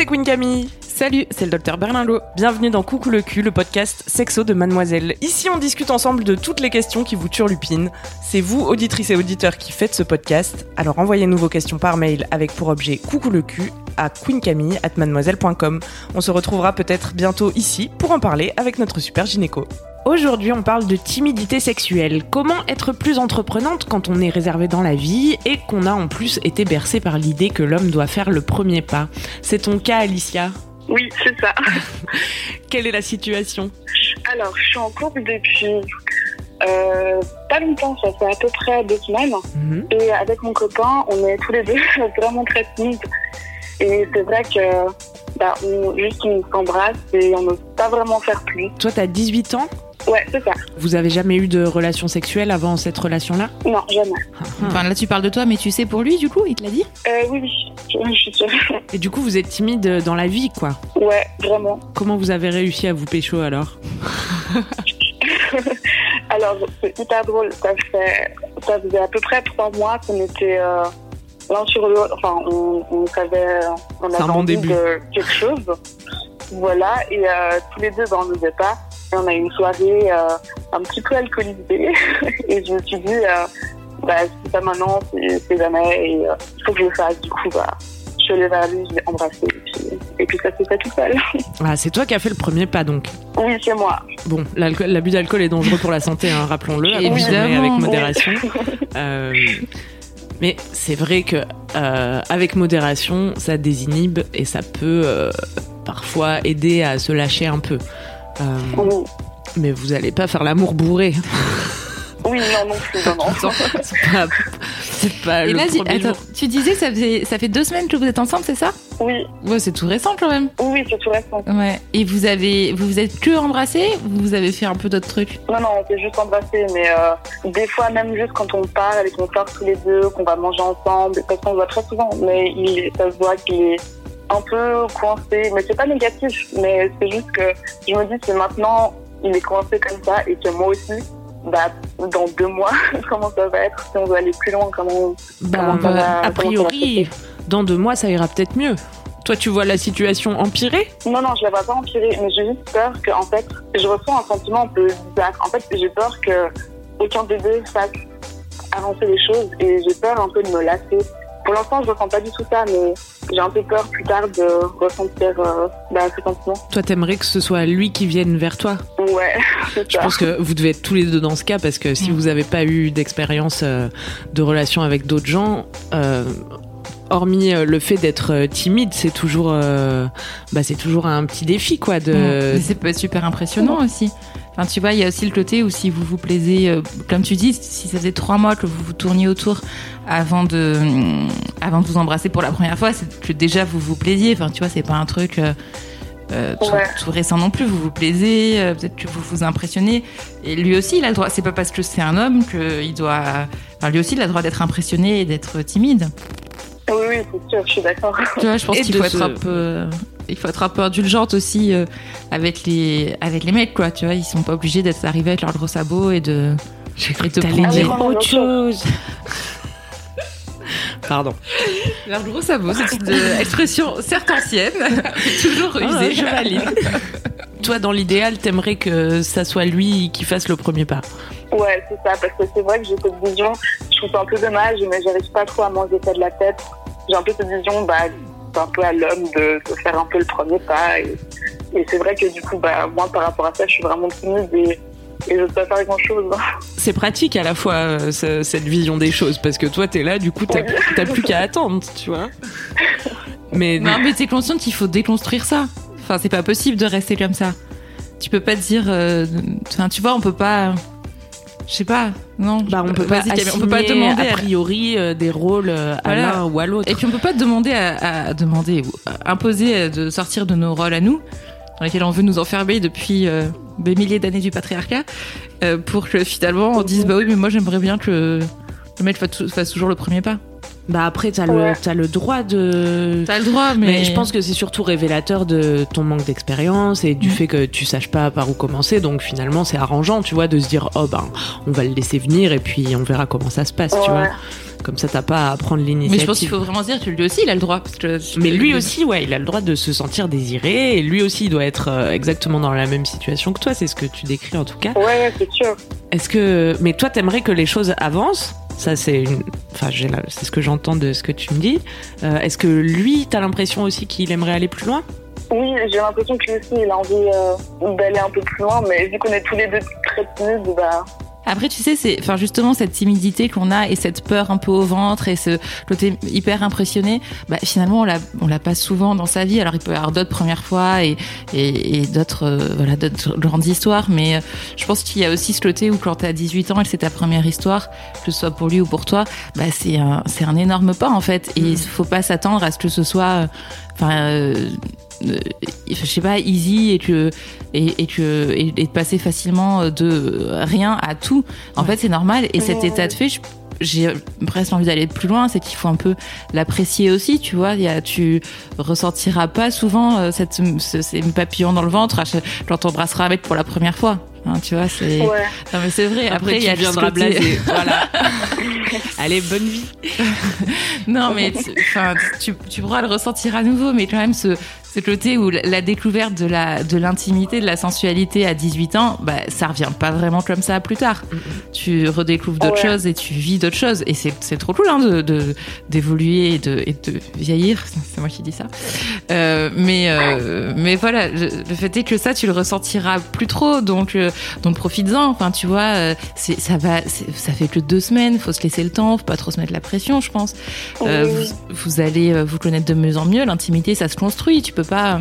c'est Queen Camille. Salut, c'est le docteur Berlinlot. Bienvenue dans Coucou le cul, le podcast sexo de Mademoiselle. Ici, on discute ensemble de toutes les questions qui vous turlupinent. C'est vous, auditrices et auditeurs, qui faites ce podcast. Alors envoyez-nous vos questions par mail avec pour objet Coucou le cul à queencamille@mademoiselle.com. On se retrouvera peut-être bientôt ici pour en parler avec notre super gynéco. Aujourd'hui, on parle de timidité sexuelle. Comment être plus entreprenante quand on est réservé dans la vie et qu'on a en plus été bercé par l'idée que l'homme doit faire le premier pas? C'est ton cas, Alicia Oui, c'est ça. Quelle est la situation? Alors, je suis en couple depuis euh, pas longtemps, ça fait à peu près deux semaines. Mhm. Et avec mon copain, on est tous les deux vraiment très timides. Et c'est vrai que bah, on, juste on s'embrasse et on n'ose pas vraiment faire plus. Toi, t'as 18 ans? Ouais, c'est ça. Vous avez jamais eu de relation sexuelle avant cette relation-là Non, jamais. Enfin là tu parles de toi, mais tu sais pour lui du coup, il te l'a dit Euh, oui, oui, je, je suis sûre. Et du coup, vous êtes timide dans la vie, quoi. Ouais, vraiment. Comment vous avez réussi à vous pécho alors Alors, c'est hyper drôle. Ça, fait, ça faisait à peu près trois mois qu'on était euh, l'un sur l'autre. Enfin, on, on savait, on C'est un avait bon envie début. de quelque chose. Voilà, et euh, tous les deux, ben, on n'osait pas. On a eu une soirée euh, un petit peu alcoolisée. et je me suis dit, euh, bah, c'est pas maintenant, c'est jamais. Et euh, il faut que je le fasse. Du coup, bah, je suis allée vers lui, je l'ai embrassé. Et puis, et puis ça s'est fait tout seul. Ah, c'est toi qui as fait le premier pas, donc. oui, c'est moi. Bon, l'abus d'alcool est dangereux pour la santé, hein, rappelons-le, Évidemment. avec modération. Mais c'est vrai que euh, avec modération, ça désinhibe et ça peut euh, parfois aider à se lâcher un peu. Euh, Oui, mais vous allez pas faire l'amour bourré. oui non, non plus, non, non. Attends, c'est pas, pas Et le là, premier attends, jour. tu disais que ça, faisait, ça fait deux semaines que vous êtes ensemble, c'est ça? Oui, Ouais, c'est tout récent quand même. oui, c'est tout récent. Ouais. Et vous avez, vous vous êtes que embrassés ou vous avez fait un peu d'autres trucs? Non, non, on s'est juste embrassé, mais euh, des fois, même juste quand on parle et qu'on sort tous les deux, qu'on va manger ensemble, parce qu'on se voit très souvent, mais il, ça se voit qu'il est un peu coincé, mais c'est pas négatif, mais c'est juste que je me dis que maintenant, il est coincé comme ça et que moi aussi, bah, dans deux mois, comment ça va être, si on veut aller plus loin, comment, Bah, comment ça va- a priori, dans deux mois, ça ira peut-être mieux. Toi, tu vois la situation empirer? Non, non, je la vois pas empirer, mais j'ai juste peur que, en fait, je ressens un sentiment un peu bizarre. En fait, j'ai peur que aucun des deux fasse avancer les choses et j'ai peur un peu de me lasser. Pour l'instant, je ressens pas du tout ça, mais j'ai un peu peur plus tard de ressentir euh, bah, ce sentiment. Toi, t'aimerais que ce soit lui qui vienne vers toi? Ouais, c'est Je pense que vous devez être tous les deux dans ce cas parce que si vous n'avez pas eu d'expérience euh, de relation avec d'autres gens, euh, hormis euh, le fait d'être euh, timide, c'est toujours, euh, bah, c'est toujours un petit défi quoi. De... Mais ça peut être super impressionnant aussi. Enfin, tu vois, il y a aussi le côté où si vous vous plaisez, euh, comme tu dis, si ça faisait trois mois que vous vous tourniez autour avant de, hum, avant de vous embrasser pour la première fois, c'est que déjà vous vous plaisiez. Enfin, tu vois, c'est pas un truc euh, euh, tout, Ouais. tout récent non plus. Vous vous plaisez, euh, peut-être que vous vous impressionnez. Et lui aussi, il a le droit. C'est pas parce que c'est un homme qu'il doit. Enfin, lui aussi, il a le droit d'être impressionné et d'être timide. Oui, oui, c'est sûr, je suis d'accord. Tu vois, je pense qu'il faut être un peu, il faut être un peu indulgente aussi euh, avec les, avec les mecs, quoi. Tu vois, ils sont pas obligés d'être arrivés avec leurs gros sabots et de. J'ai cru te prendre- dire Ah autre chose. Pardon. Leurs gros sabots, c'est une expression certes ancienne, toujours Ah, usée. je valide. Toi, dans l'idéal, t'aimerais que ça soit lui qui fasse le premier pas. Ouais, c'est ça, parce que c'est vrai que j'ai cette vision, je trouve ça un peu dommage, mais j'arrive pas trop à m'enlever ça de la tête. J'ai un peu cette vision, bah, c'est un peu à l'homme de, de faire un peu le premier pas. Et, et c'est vrai que du coup, bah, moi, par rapport à ça, je suis vraiment timide et, et je ne peux pas faire grand chose. C'est pratique à la fois euh, ce- cette vision des choses parce que toi, t'es là, du coup, t'as Oui. t'as plus qu'à attendre, tu vois. Mais Non, mais t'es consciente qu'il faut déconstruire ça. Enfin, c'est pas possible de rester comme ça. Tu peux pas te dire, euh, enfin, tu vois, on peut pas. Je sais pas, non. Bah, on peut pas on peut pas demander a priori euh, des rôles euh, à l'un ou à l'autre. Et puis on peut pas demander à, à demander ou à imposer euh, de sortir de nos rôles à nous, dans lesquels on veut nous enfermer depuis euh, des milliers d'années du patriarcat, pour que finalement on dise bah oui mais moi j'aimerais bien que le mec fasse toujours le premier pas. Bah après, t'as le, as le droit de. T'as le droit, mais... je pense que c'est surtout révélateur de ton manque d'expérience et du mm. fait que tu saches pas par où commencer. Donc finalement, c'est arrangeant, tu vois, de se dire oh ben, on va le laisser venir et puis on verra comment ça se passe, tu vois. Comme ça, t'as pas à prendre l'initiative. Mais je pense qu'il faut vraiment dire que lui aussi, il a le droit. mais lui aussi, ouais, il a le droit de se sentir désiré. Et lui aussi, il doit être euh, exactement dans la même situation que toi. C'est ce que tu décris en tout cas. Ouais, c'est sûr. Est-ce que, mais toi, t'aimerais que les choses avancent ça, c'est enfin, ce que j'entends de ce que tu me dis. Euh, est-ce que lui, t'as l'impression aussi qu'il aimerait aller plus loin? Oui, j'ai l'impression que lui aussi, il a envie euh, d'aller un peu plus loin, mais vu qu'on est tous les deux très timides, bah, après, tu sais, c'est, enfin, justement, cette timidité qu'on a et cette peur un peu au ventre et ce côté hyper impressionné, bah, finalement, on la, on la passe souvent dans sa vie. Alors, il peut y avoir d'autres premières fois et, et, d'autres, euh, voilà, d'autres grandes histoires. Mais euh, je pense qu'il y a aussi ce côté où quand tu as 18 ans et c'est ta première histoire, que ce soit pour lui ou pour toi, bah, c'est un, c'est un énorme pas, en fait. Et il faut pas s'attendre à ce que ce soit, enfin, euh, je sais pas, easy et que et, et que et, de passer facilement de rien à tout. En fait, c'est normal. Et cet état de fait, j'ai presque envie d'aller plus loin, c'est qu'il faut un peu l'apprécier aussi, tu vois. Y a, tu ressortiras pas souvent euh, cette, ces papillons dans le ventre quand t'embrasseras un mec pour la première fois. Hein, tu vois, c'est. Non, mais c'est vrai. Après, il y a viendra blasé. voilà. Allez, bonne vie. non, mais tu, tu pourras le ressentir à nouveau, mais quand même, ce, ce côté où la découverte de la de l'intimité, de la sensualité à 18 ans, bah ça revient pas vraiment comme ça plus tard. Tu redécouvres d'autres choses et tu vis d'autres choses et c'est trop cool hein, de d'évoluer et de et de vieillir. C'est moi qui dis ça. Euh, mais euh, mais voilà, le fait est que ça tu le ressentiras plus trop donc euh, donc profites-en. Enfin tu vois, euh, c'est ça va ça fait que deux semaines, faut se laisser le temps, faut pas trop se mettre la pression, je pense. Vous, vous, allez vous connaître de mieux en mieux. L'intimité ça se construit. Tu peux pas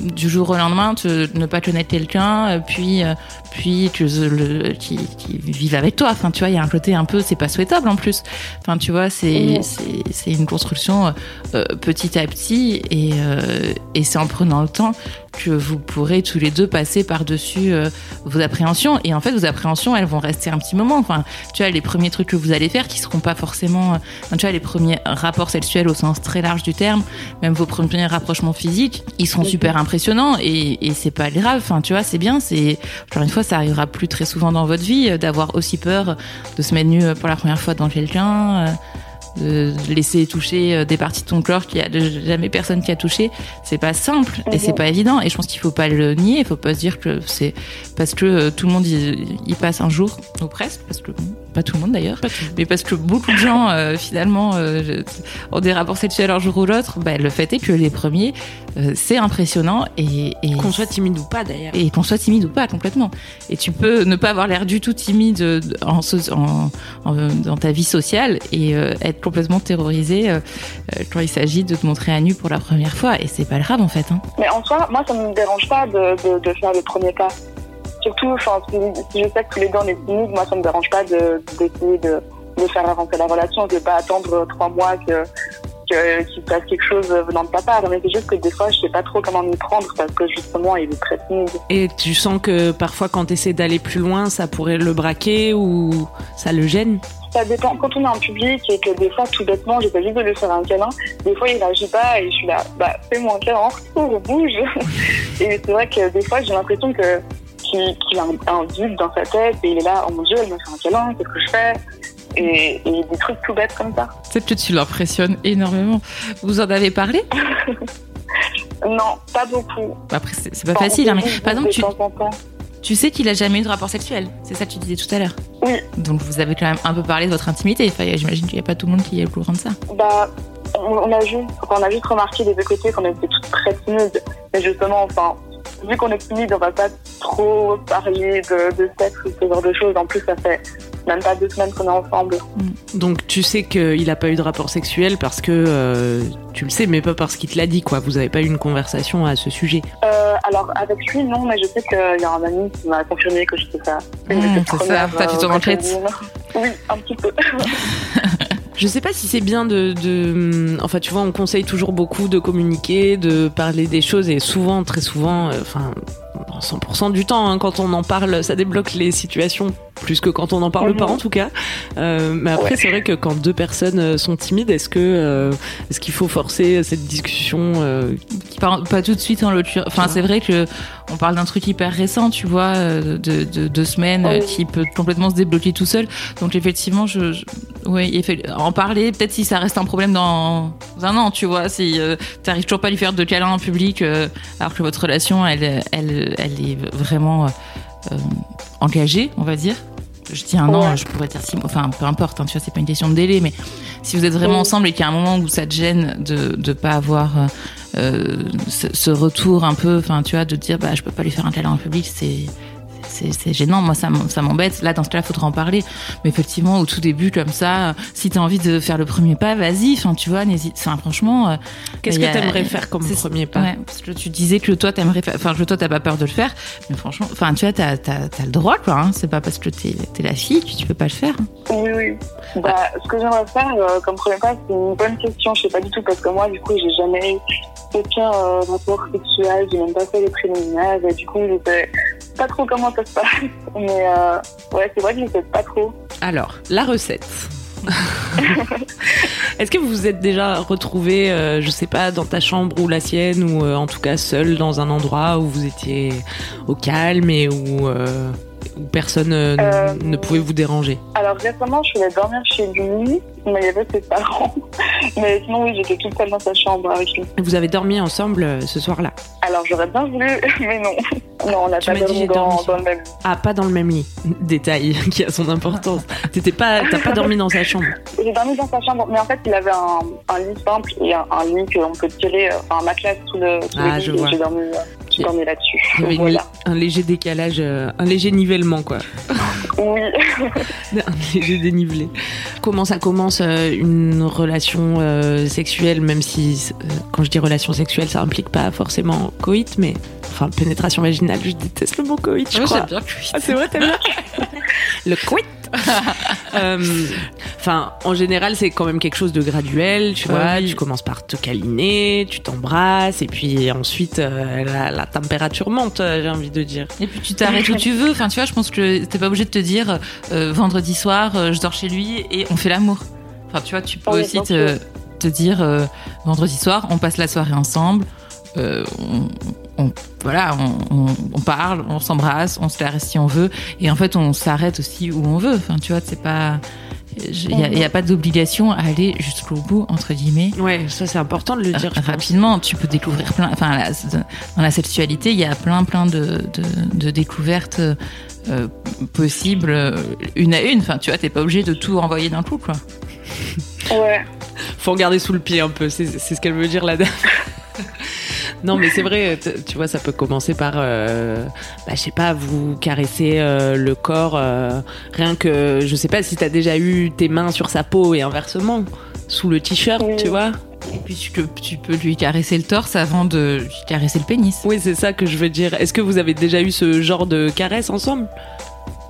du jour au lendemain ne pas connaître quelqu'un euh, puis euh, puis que le, qui, qui vive avec toi. Enfin tu vois il y a un côté un peu c'est pas souhaitable en plus. Enfin tu vois c'est c'est une construction euh, petit à petit et et c'est en prenant le temps que vous pourrez tous les deux passer par-dessus euh, vos appréhensions. Et en fait, vos appréhensions, elles vont rester un petit moment. Enfin, tu vois, les premiers trucs que vous allez faire qui seront pas forcément, euh, tu vois, les premiers rapports sexuels au sens très large du terme, même vos premiers rapprochements physiques, ils seront super impressionnants et, et c'est pas grave. Enfin, tu vois, c'est bien. C'est, encore une fois, ça arrivera plus très souvent dans votre vie euh, d'avoir aussi peur de se mettre nu pour la première fois dans quelqu'un de laisser toucher euh, des parties de ton corps qu'il y a jamais personne qui a touché, c'est pas simple et c'est pas évident. Et je pense qu'il faut pas le nier, il faut pas se dire que c'est parce que euh, tout le monde y, passe un jour ou presque, parce que pas tout le monde d'ailleurs, mais parce que beaucoup de gens euh, finalement euh, ont des rapports sexuels un jour ou l'autre, bah, le fait est que les premiers, euh, c'est impressionnant et, et qu'on soit timide ou pas d'ailleurs. Et qu'on soit timide ou pas complètement. Et tu peux ne pas avoir l'air du tout timide en, en, en, dans ta vie sociale et être complètement terrorisé quand il s'agit de te montrer à nu pour la première fois. Et c'est pas grave en fait. Hein. Mais en soi, moi ça me dérange pas de, de, de faire le premier pas. Surtout, enfin, si, je sais que tous les deux on est timides, moi ça me dérange pas d'essayer de, de, faire avancer la relation. Je vais pas attendre trois mois que qu'il se passe quelque chose venant de ta part. Mais c'est juste que des fois, je sais pas trop comment m'y prendre parce que justement, il est très timide. Et tu sens que parfois, quand tu essaies d'aller plus loin, ça pourrait le braquer ou ça le gêne? Ça dépend. Quand on est en public et que des fois, tout bêtement, j'ai pas juste de lui faire un câlin, des fois, il réagit pas et je suis là, bah, fais-moi un câlin, on bouge. et c'est vrai que des fois, j'ai l'impression que qu'il a un, un dans sa tête et il est là, oh mon dieu, elle m'a fait un câlin, qu'est-ce que je fais? Et, des trucs tout bêtes comme ça. Peut-être que tu l'impressionnes énormément. Vous en avez parlé? Non, pas beaucoup. Après, c'est pas facile. Hein, mais par exemple, tu, tu sais qu'il a jamais eu de rapport sexuel. C'est ça que tu disais tout à l'heure. Oui. Donc vous avez quand même un peu parlé de votre intimité. Enfin, J'imagine qu'il n'y a pas tout le monde qui est au courant de ça. Bah, on a juste, on a juste remarqué des deux côtés qu'on était toutes très timides. Mais justement, enfin, vu qu'on est timide, on va pas trop parler de, de sexe ou ce genre de choses. En plus, ça fait même pas deux semaines qu'on est ensemble. Donc tu sais qu'il n'a pas eu de rapport sexuel parce que euh, tu le sais, mais pas parce qu'il te l'a dit, quoi. Vous n'avez pas eu une conversation à ce sujet euh, Alors avec lui, non, mais je sais qu'il y a un ami qui m'a confirmé que j'étais ça. Mmh, c'est ça, t'as fait ton enquête Oui, un petit peu. Je sais pas si c'est bien de, de, Enfin, tu vois, on conseille toujours beaucoup de communiquer, de parler des choses, et souvent, très souvent, euh, enfin, 100% du temps, hein, quand on en parle, ça débloque les situations plus que quand on n'en parle pas en tout cas. Euh, mais après, Ouais. c'est vrai que quand deux personnes euh, sont timides, est-ce que euh, est-ce qu'il faut forcer cette discussion euh, Pas, pas tout de suite en l'occurrence. Enfin, c'est vrai que on parle d'un truc hyper récent, tu vois, euh, de, de deux semaines, euh, qui peut complètement se débloquer tout seul. Donc effectivement, je, je ouais, il fait en parler. Peut-être si ça reste un problème dans un an, tu vois, si euh, t'arrives toujours pas à lui faire de câlin en public, euh, alors que votre relation, elle, elle, elle est vraiment euh, engagée, on va dire. Je dis un an, je pourrais dire six mois. Enfin, peu importe, hein, tu vois, c'est pas une question de délai, mais si vous êtes vraiment ensemble et qu'il y a un moment où ça te gêne de de pas avoir euh, euh, ce, ce retour un peu, enfin, tu vois, de te dire, bah, je peux pas lui faire un câlin en public, c'est c'est gênant. Moi, ça m'em- ça m'embête. Là, dans ce cas-là, faudra en parler. Mais effectivement, au tout début, comme ça, euh, si t'as envie de faire le premier pas, vas-y. Enfin, tu vois, n'hésite. Enfin, franchement. euh, Qu'est-ce y que a- t'aimerais faire comme premier pas Ouais, parce que tu disais que toi, t'aimerais faire. Enfin, que toi, t'as pas peur de le faire. Mais franchement, enfin, tu vois, t'as t'as t'as le droit, quoi. Hein. C'est pas parce que t'es es la fille que tu peux pas le faire. Oui, oui. Bah, ce que j'aimerais faire euh, comme premier pas, c'est une bonne question. Je sais pas du tout parce que moi, du coup, j'ai jamais eu aucun euh, rapport sexuel. J'ai même pas fait les préliminaires. Et du coup, je sais pas trop comment ça se passe. Mais euh, ouais, c'est vrai que je sais pas trop. Alors, la recette. Est-ce que vous vous êtes déjà retrouvé, euh, je sais pas, dans ta chambre ou la sienne, ou euh, en tout cas seul dans un endroit où vous étiez au calme et où, euh, où personne euh, Euh, ne pouvait vous déranger Alors récemment, je allée dormir chez lui, mais il y avait ses parents. Mais sinon, oui, j'étais toute seule dans sa chambre avec lui. Vous avez dormi ensemble euh, ce soir-là? Alors j'aurais bien voulu, mais non. Non, on n'a pas dormi dans, dormi. dans le même. Ah, pas dans le même lit. Détail qui a son importance. T'étais pas, t'as pas dormi dans sa chambre. J'ai dormi dans sa chambre, mais en fait, il avait un, un lit simple et un, un lit qu'on peut tirer, enfin un matelas sous le, sous Ah, le je lit. vois. J'ai dormi, Ok. dormi là-dessus. Il y avait une- Voilà. un léger décalage, euh, un léger nivellement, quoi. Oui. Un léger dénivelé. Comment ça commence euh, une relation euh, sexuelle, même si, quand je dis relation sexuelle, ça implique pas forcément coït, mais enfin pénétration vaginale, je déteste le mot coït, je crois. bien Ah, c'est vrai, t'aimes bien Le Euh, Enfin, en général, c'est quand même quelque chose de graduel, tu Ouais, vois. oui. Tu commences par te câliner, tu t'embrasses, et puis ensuite, euh, la, la température monte, euh, j'ai envie de dire. Et puis tu t'arrêtes où tu veux. Enfin, tu vois, je pense que t'es pas obligé de te dire euh, vendredi soir, euh, je dors chez lui et on fait l'amour. Enfin, tu vois, tu peux Oui, aussi te, dire euh, vendredi soir, on passe la soirée ensemble. Euh, on, on- voilà, on, on- on parle, on s'embrasse, on se caresse si on veut, et en fait on s'arrête aussi où on veut. Enfin, tu vois, c'est pas, il y, a- pas d'obligation à aller jusqu'au bout entre guillemets. Ouais, ça c'est important de le dire. rapidement, tu peux découvrir plein. Enfin, la- dans la sexualité, il y a plein, plein de, de, de découvertes euh, possibles, euh, une à une. Enfin, tu vois, t'es pas obligé de tout envoyer d'un coup, quoi. Ouais. Faut en garder sous le pied un peu, c'est c'est ce qu'elle veut dire la dame. Non, mais c'est vrai, tu vois, ça peut commencer par, euh, bah, je sais pas, vous caresser euh, le corps, euh, rien que, je sais pas si t'as déjà eu tes mains sur sa peau et inversement, sous le t-shirt, Oui. tu vois. Et puis tu peux, tu peux lui caresser le torse avant de lui caresser le pénis. Oui, c'est ça que je veux dire. Est-ce que vous avez déjà eu ce genre de caresse ensemble?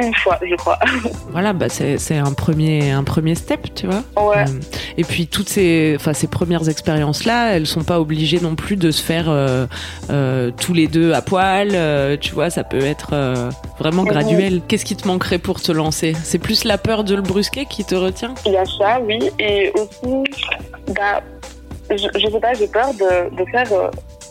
Une fois, je crois. Voilà, bah c'est un premier, un premier step, tu vois. Ouais. Euh, et puis toutes ces, enfin ces premières expériences là, elles sont pas obligées non plus de se faire euh, euh, tous les deux à poil. euh, tu vois, ça peut être vraiment Mhm. graduel. Qu'est-ce qui te manquerait pour te lancer? C'est plus la peur de le brusquer qui te retient? Il y a ça, oui. Et aussi, bah, je, je sais pas, j'ai peur de, de faire,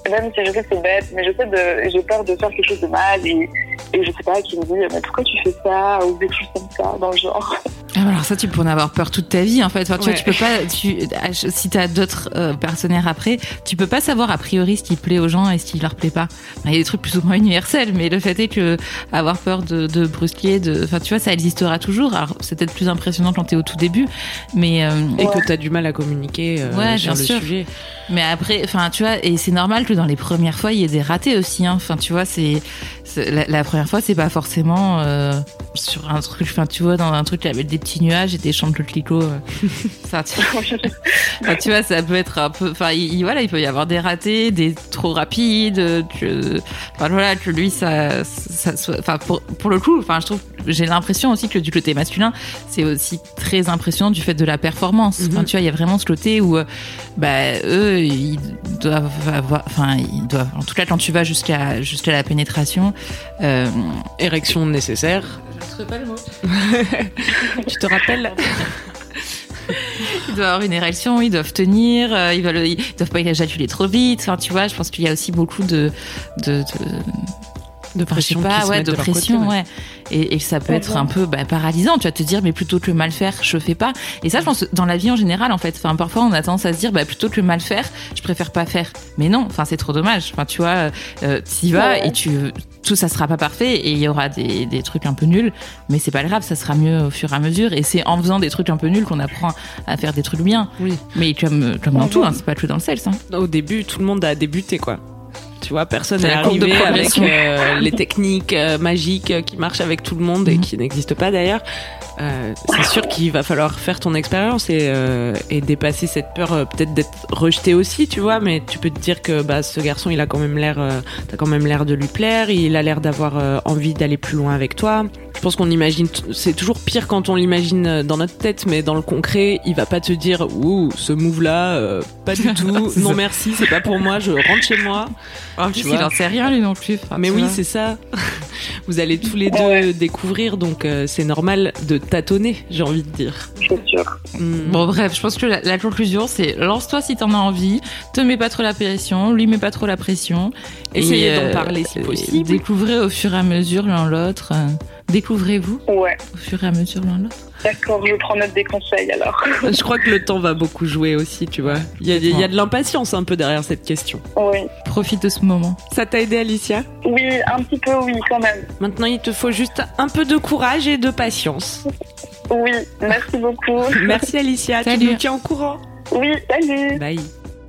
même si je sais que c'est bête, mais je sais de, j'ai peur de faire quelque chose de mal et, et je sais pas, qui me dit, mais pourquoi tu fais ça ou des choses comme ça, dans le genre. Ah, alors ça, tu peux en avoir peur toute ta vie, en fait. Enfin, tu, vois, tu peux pas, tu, si t'as d'autres euh, partenaires après, tu peux pas savoir a priori ce qui plaît aux gens et ce qui leur plaît pas. Il y a des trucs plus ou moins universels, mais le fait est que avoir peur de, de brusquer, de, enfin, tu vois, ça existera toujours. Alors, c'est peut-être plus impressionnant quand t'es au tout début, mais euh, et Ouais. que t'as du mal à communiquer euh, Ouais, sur bien le sûr. sujet. Mais après, enfin, tu vois, et c'est normal que dans les premières fois, il y ait des ratés aussi. Hein. Enfin, tu vois, c'est- la, la première fois, c'est pas forcément euh, sur un truc. Enfin, tu vois, dans un truc avec des petits nuages et des chambres de clico. euh. Enfin, tu, enfin, tu vois, ça peut être un peu. Enfin, il, il- voilà, il peut y avoir des ratés, des trop rapides. Que, enfin, voilà, que lui, ça, ça, soit- enfin, pour, pour le coup, enfin, je trouve, j'ai l'impression aussi que du côté masculin, c'est aussi très impressionnant du fait de la performance. Enfin, Mhm. tu vois, il y a vraiment ce côté où, euh, bah, eux, ils doivent avoir, enfin, ils doivent, en tout cas, quand tu vas jusqu'à jusqu'à la pénétration, euh, Érection nécessaire. Je trouve pas le mot. tu te rappelles? Ils doivent avoir une érection, ils doivent tenir, euh, ils, veulent, ils doivent pas éjaculer trop vite. Enfin, tu vois, je pense qu'il y a aussi beaucoup de, de, de de pression, pas, ouais, de, pression, côté, ouais. Et, et ça peut être un peu bah, paralysant. Tu vas te dire, mais plutôt que le mal faire, je fais pas. Et ça, je pense, dans la vie en général, en fait. Enfin, parfois, on a tendance à se dire, bah, plutôt que le mal faire, je préfère pas faire. Mais non, enfin, c'est trop dommage. Enfin, tu vois, euh, t'y vas Ouais. et tu, tout ça sera pas parfait et il y aura des, des trucs un peu nuls. Mais c'est pas grave, ça sera mieux au fur et à mesure. Et c'est en faisant des trucs un peu nuls qu'on apprend à faire des trucs bien. Oui. Mais comme, comme dans tout, hein, c'est pas que dans le sel, ça. Au début, tout le monde a débuté, quoi. Tu vois, personne n'est de arrivé avec euh, les techniques euh, magiques euh, qui marchent avec tout le monde et qui n'existent pas d'ailleurs. Euh, c'est sûr qu'il va falloir faire ton expérience et, et dépasser cette peur peut-être d'être rejeté aussi, tu vois. Mais tu peux te dire que bah, ce garçon, il a quand même l'air, t'as quand même l'air de lui plaire. Il a l'air d'avoir envie d'aller plus loin avec toi. Je pense qu'on imagine, c'est toujours pire quand on l'imagine euh, dans notre tête, mais dans le concret, il va pas te dire, ouh, ce move-là, euh, pas du tout. Non ça. merci, c'est pas pour moi. Je rentre chez moi. En Tu plus, il en sait rien, lui non plus. Enfin, Mais oui, c'est ça. Vous allez tous les deux Ouais. découvrir, donc euh, c'est normal de tâtonner, j'ai envie de dire. C'est sûr. Mm. Bon bref, je pense que la, la conclusion c'est lance-toi si t'en as envie, te mets pas trop la pression, lui mets pas trop la pression. Essayez Et, d'en euh, parler si euh, possible. Découvrez au fur et à mesure l'un l'autre. Découvrez-vous Ouais. au fur et à mesure l'un l'autre. D'accord, je prends note des conseils alors. Je crois que le temps va beaucoup jouer aussi, tu vois. Il y a, il y a de l'impatience un peu derrière cette question. Oui. Profite de ce moment. Ça t'a aidé, Alicia? Oui, un petit peu, oui, quand même. Maintenant, il te faut juste un peu de courage et de patience. Oui, merci beaucoup. Merci, Alicia. Tu Salut. nous tiens au courant. Oui, salut. Bye.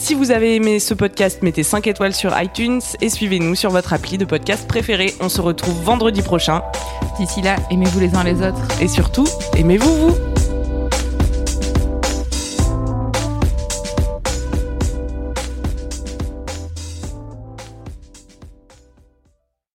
Si vous avez aimé ce podcast, mettez 5 étoiles sur iTunes et suivez-nous sur votre appli de podcast préféré. On se retrouve vendredi prochain D'ici là, aimez-vous les uns les autres. et surtout, aimez-vous vous